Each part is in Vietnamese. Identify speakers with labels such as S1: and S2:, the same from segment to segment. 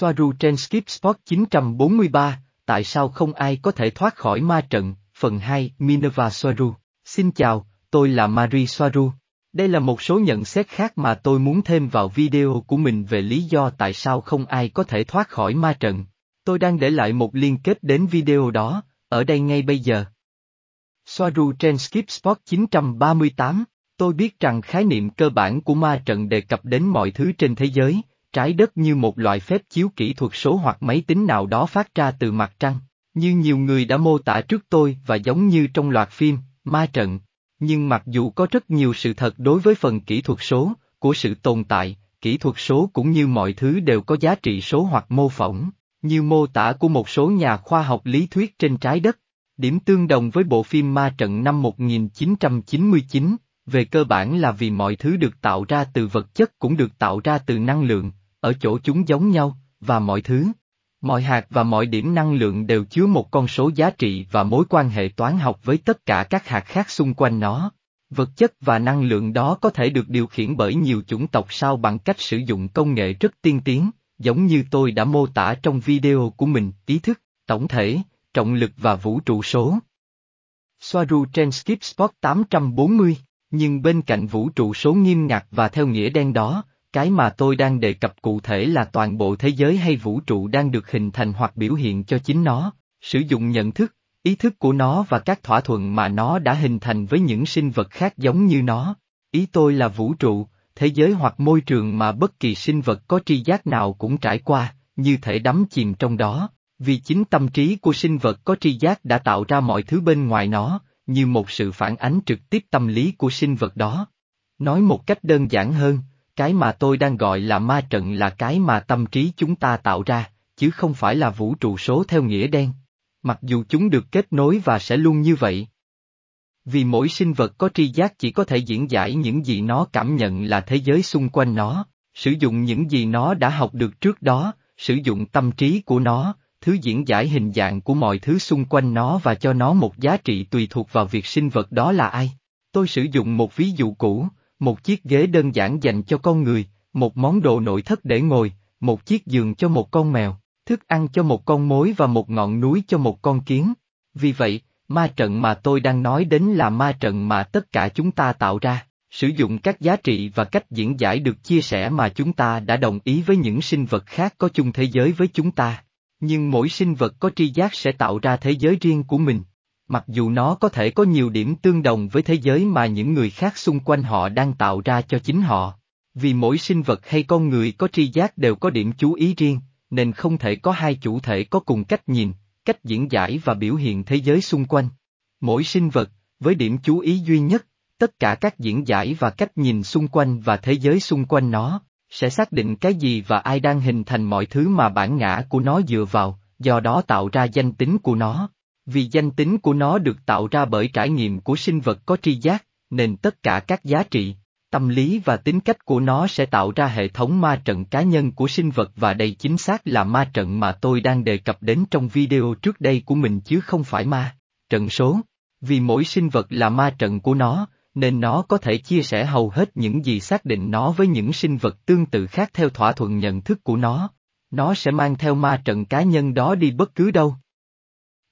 S1: Soaru trên Skip Spot 943, tại sao không ai có thể thoát khỏi ma trận, phần 2, Minerva Soaru. Xin chào, tôi là Marie Soaru. Đây là một số nhận xét khác mà tôi muốn thêm vào video của mình về lý do tại sao không ai có thể thoát khỏi ma trận. Tôi đang để lại một liên kết đến video đó, ở đây ngay bây giờ. Soaru trên Skip Spot 938, tôi biết rằng khái niệm cơ bản của ma trận đề cập đến mọi thứ trên thế giới, trái đất như một loại phép chiếu kỹ thuật số hoặc máy tính nào đó phát ra từ mặt trăng, như nhiều người đã mô tả trước tôi và giống như trong loạt phim, ma trận. Nhưng mặc dù có rất nhiều sự thật đối với phần kỹ thuật số, của sự tồn tại, kỹ thuật số cũng như mọi thứ đều có giá trị số hoặc mô phỏng, như mô tả của một số nhà khoa học lý thuyết trên trái đất. Điểm tương đồng với bộ phim Ma Trận năm 1999, về cơ bản là vì mọi thứ được tạo ra từ vật chất cũng được tạo ra từ năng lượng, ở chỗ chúng giống nhau, và mọi thứ. Mọi hạt và mọi điểm năng lượng đều chứa một con số giá trị và mối quan hệ toán học với tất cả các hạt khác xung quanh nó. Vật chất và năng lượng đó có thể được điều khiển bởi nhiều chủng tộc sao bằng cách sử dụng công nghệ rất tiên tiến, giống như tôi đã mô tả trong video của mình, ý thức, tổng thể, trọng lực và vũ trụ số. Soaru trên Skip Spot 840, nhưng bên cạnh vũ trụ số nghiêm ngặt và theo nghĩa đen đó, cái mà tôi đang đề cập cụ thể là toàn bộ thế giới hay vũ trụ đang được hình thành hoặc biểu hiện cho chính nó, sử dụng nhận thức, ý thức của nó và các thỏa thuận mà nó đã hình thành với những sinh vật khác giống như nó. Ý tôi là vũ trụ, thế giới hoặc môi trường mà bất kỳ sinh vật có tri giác nào cũng trải qua, như thể đắm chìm trong đó, vì chính tâm trí của sinh vật có tri giác đã tạo ra mọi thứ bên ngoài nó, như một sự phản ánh trực tiếp tâm lý của sinh vật đó. Nói một cách đơn giản hơn, cái mà tôi đang gọi là ma trận là cái mà tâm trí chúng ta tạo ra, chứ không phải là vũ trụ số theo nghĩa đen. Mặc dù chúng được kết nối và sẽ luôn như vậy. Vì mỗi sinh vật có tri giác chỉ có thể diễn giải những gì nó cảm nhận là thế giới xung quanh nó, sử dụng những gì nó đã học được trước đó, sử dụng tâm trí của nó, thứ diễn giải hình dạng của mọi thứ xung quanh nó và cho nó một giá trị tùy thuộc vào việc sinh vật đó là ai. Tôi sử dụng một ví dụ cũ, một chiếc ghế đơn giản dành cho con người, một món đồ nội thất để ngồi, một chiếc giường cho một con mèo, thức ăn cho một con mối và một ngọn núi cho một con kiến. Vì vậy, ma trận mà tôi đang nói đến là ma trận mà tất cả chúng ta tạo ra, sử dụng các giá trị và cách diễn giải được chia sẻ mà chúng ta đã đồng ý với những sinh vật khác có chung thế giới với chúng ta. Nhưng mỗi sinh vật có tri giác sẽ tạo ra thế giới riêng của mình mặc dù nó có thể có nhiều điểm tương đồng với thế giới mà những người khác xung quanh họ đang tạo ra cho chính họ. Vì mỗi sinh vật hay con người có tri giác đều có điểm chú ý riêng, nên không thể có hai chủ thể có cùng cách nhìn, cách diễn giải và biểu hiện thế giới xung quanh. Mỗi sinh vật, với điểm chú ý duy nhất, tất cả các diễn giải và cách nhìn xung quanh và thế giới xung quanh nó, sẽ xác định cái gì và ai đang hình thành mọi thứ mà bản ngã của nó dựa vào, do đó tạo ra danh tính của nó. Vì danh tính của nó được tạo ra bởi trải nghiệm của sinh vật có tri giác, nên tất cả các giá trị, tâm lý và tính cách của nó sẽ tạo ra hệ thống ma trận cá nhân của sinh vật và đây chính xác là ma trận mà tôi đang đề cập đến trong video trước đây của mình chứ không phải ma trận số. Vì mỗi sinh vật là ma trận của nó, nên nó có thể chia sẻ hầu hết những gì xác định nó với những sinh vật tương tự khác theo thỏa thuận nhận thức của nó. Nó sẽ mang theo ma trận cá nhân đó đi bất cứ đâu.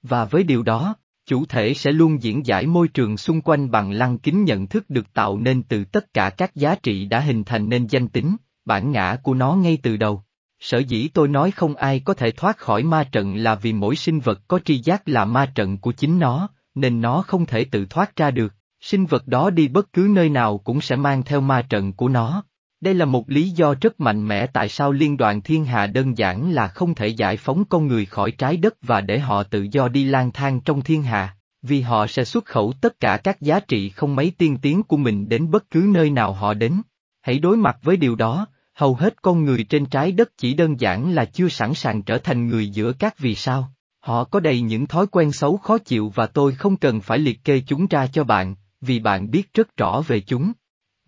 S1: Và với điều đó, chủ thể sẽ luôn diễn giải môi trường xung quanh bằng lăng kính nhận thức được tạo nên từ tất cả các giá trị đã hình thành nên danh tính, bản ngã của nó ngay từ đầu. Sở dĩ tôi nói không ai có thể thoát khỏi ma trận là vì mỗi sinh vật có tri giác là ma trận của chính nó, nên nó không thể tự thoát ra được, sinh vật đó đi bất cứ nơi nào cũng sẽ mang theo ma trận của nó. Đây là một lý do rất mạnh mẽ tại sao Liên đoàn Thiên Hà đơn giản là không thể giải phóng con người khỏi trái đất và để họ tự do đi lang thang trong thiên hà, vì họ sẽ xuất khẩu tất cả các giá trị không mấy tiên tiến của mình đến bất cứ nơi nào họ đến. Hãy đối mặt với điều đó, hầu hết con người trên trái đất chỉ đơn giản là chưa sẵn sàng trở thành người giữa các vì sao. Họ có đầy những thói quen xấu khó chịu và tôi không cần phải liệt kê chúng ra cho bạn, vì bạn biết rất rõ về chúng.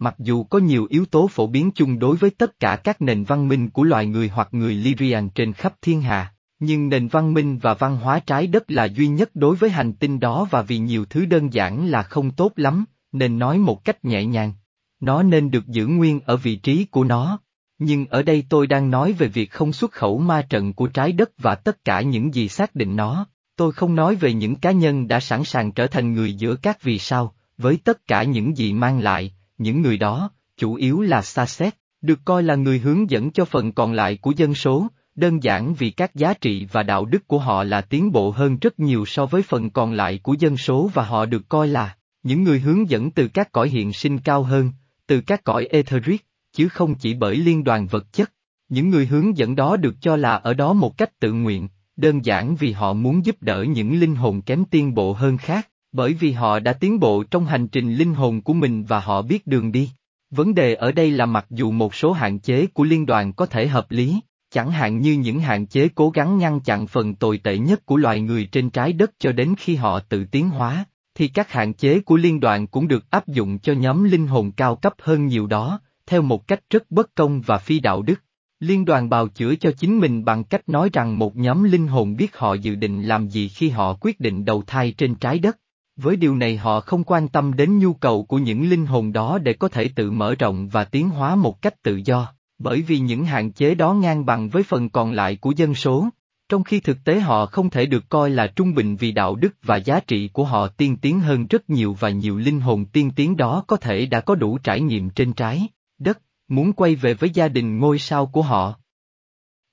S1: Mặc dù có nhiều yếu tố phổ biến chung đối với tất cả các nền văn minh của loài người hoặc người Lyrian trên khắp thiên hà, nhưng nền văn minh và văn hóa trái đất là duy nhất đối với hành tinh đó và vì nhiều thứ đơn giản là không tốt lắm, nên nói một cách nhẹ nhàng. Nó nên được giữ nguyên ở vị trí của nó. Nhưng ở đây tôi đang nói về việc không xuất khẩu ma trận của trái đất và tất cả những gì xác định nó. Tôi không nói về những cá nhân đã sẵn sàng trở thành người giữa các vì sao, với tất cả những gì mang lại, những người đó, chủ yếu là xa xét, được coi là người hướng dẫn cho phần còn lại của dân số, đơn giản vì các giá trị và đạo đức của họ là tiến bộ hơn rất nhiều so với phần còn lại của dân số và họ được coi là những người hướng dẫn từ các cõi hiện sinh cao hơn, từ các cõi etheric, chứ không chỉ bởi liên đoàn vật chất. Những người hướng dẫn đó được cho là ở đó một cách tự nguyện, đơn giản vì họ muốn giúp đỡ những linh hồn kém tiến bộ hơn khác, bởi vì họ đã tiến bộ trong hành trình linh hồn của mình và họ biết đường đi. Vấn đề ở đây là mặc dù một số hạn chế của liên đoàn có thể hợp lý, chẳng hạn như những hạn chế cố gắng ngăn chặn phần tồi tệ nhất của loài người trên trái đất cho đến khi họ tự tiến hóa, thì các hạn chế của liên đoàn cũng được áp dụng cho nhóm linh hồn cao cấp hơn nhiều đó, theo một cách rất bất công và phi đạo đức. Liên đoàn bào chữa cho chính mình bằng cách nói rằng một nhóm linh hồn biết họ dự định làm gì khi họ quyết định đầu thai trên trái đất. Với điều này họ không quan tâm đến nhu cầu của những linh hồn đó để có thể tự mở rộng và tiến hóa một cách tự do, bởi vì những hạn chế đó ngang bằng với phần còn lại của dân số, trong khi thực tế họ không thể được coi là trung bình vì đạo đức và giá trị của họ tiên tiến hơn rất nhiều và nhiều linh hồn tiên tiến đó có thể đã có đủ trải nghiệm trên trái đất, muốn quay về với gia đình ngôi sao của họ.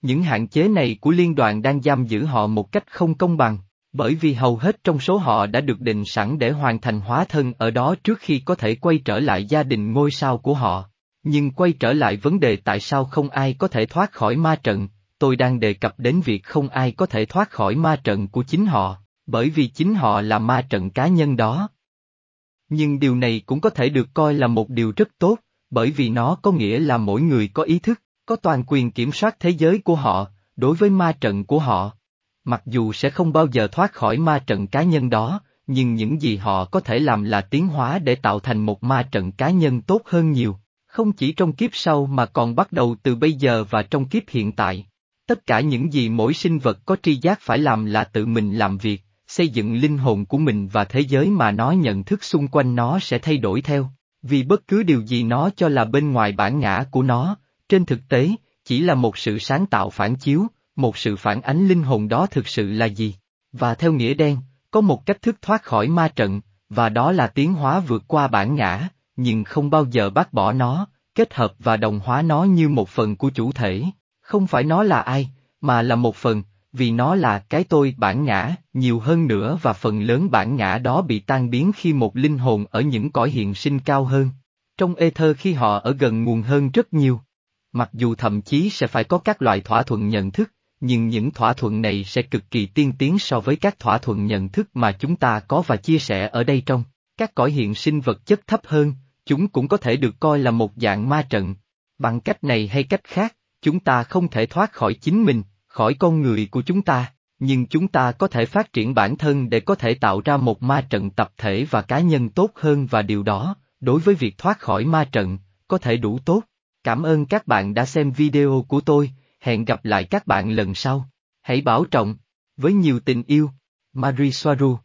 S1: Những hạn chế này của liên đoàn đang giam giữ họ một cách không công bằng, bởi vì hầu hết trong số họ đã được định sẵn để hoàn thành hóa thân ở đó trước khi có thể quay trở lại gia đình ngôi sao của họ. Nhưng quay trở lại vấn đề tại sao không ai có thể thoát khỏi ma trận, tôi đang đề cập đến việc không ai có thể thoát khỏi ma trận của chính họ, bởi vì chính họ là ma trận cá nhân đó. Nhưng điều này cũng có thể được coi là một điều rất tốt, bởi vì nó có nghĩa là mỗi người có ý thức, có toàn quyền kiểm soát thế giới của họ, đối với ma trận của họ. Mặc dù sẽ không bao giờ thoát khỏi ma trận cá nhân đó, nhưng những gì họ có thể làm là tiến hóa để tạo thành một ma trận cá nhân tốt hơn nhiều, không chỉ trong kiếp sau mà còn bắt đầu từ bây giờ và trong kiếp hiện tại. Tất cả những gì mỗi sinh vật có tri giác phải làm là tự mình làm việc, xây dựng linh hồn của mình và thế giới mà nó nhận thức xung quanh nó sẽ thay đổi theo, vì bất cứ điều gì nó cho là bên ngoài bản ngã của nó, trên thực tế, chỉ là một sự sáng tạo phản chiếu, một sự phản ánh linh hồn đó thực sự là gì. Và theo nghĩa đen, có một cách thức thoát khỏi ma trận, và đó là tiến hóa vượt qua bản ngã, nhưng không bao giờ bác bỏ nó, kết hợp và đồng hóa nó như một phần của chủ thể. Không phải nó là ai, mà là một phần, vì nó là cái tôi bản ngã, nhiều hơn nữa và phần lớn bản ngã đó bị tan biến khi một linh hồn ở những cõi hiện sinh cao hơn. Trong ê thơ khi họ ở gần nguồn hơn rất nhiều. Mặc dù thậm chí sẽ phải có các loại thỏa thuận nhận thức, nhưng những thỏa thuận này sẽ cực kỳ tiên tiến so với các thỏa thuận nhận thức mà chúng ta có và chia sẻ ở đây trong. Các cõi hiện sinh vật chất thấp hơn, chúng cũng có thể được coi là một dạng ma trận. Bằng cách này hay cách khác, chúng ta không thể thoát khỏi chính mình, khỏi con người của chúng ta, nhưng chúng ta có thể phát triển bản thân để có thể tạo ra một ma trận tập thể và cá nhân tốt hơn và điều đó, đối với việc thoát khỏi ma trận, có thể đủ tốt. Cảm ơn các bạn đã xem video của tôi, hẹn gặp lại các bạn lần sau. Hãy bảo trọng, với nhiều tình yêu, Marie Soaru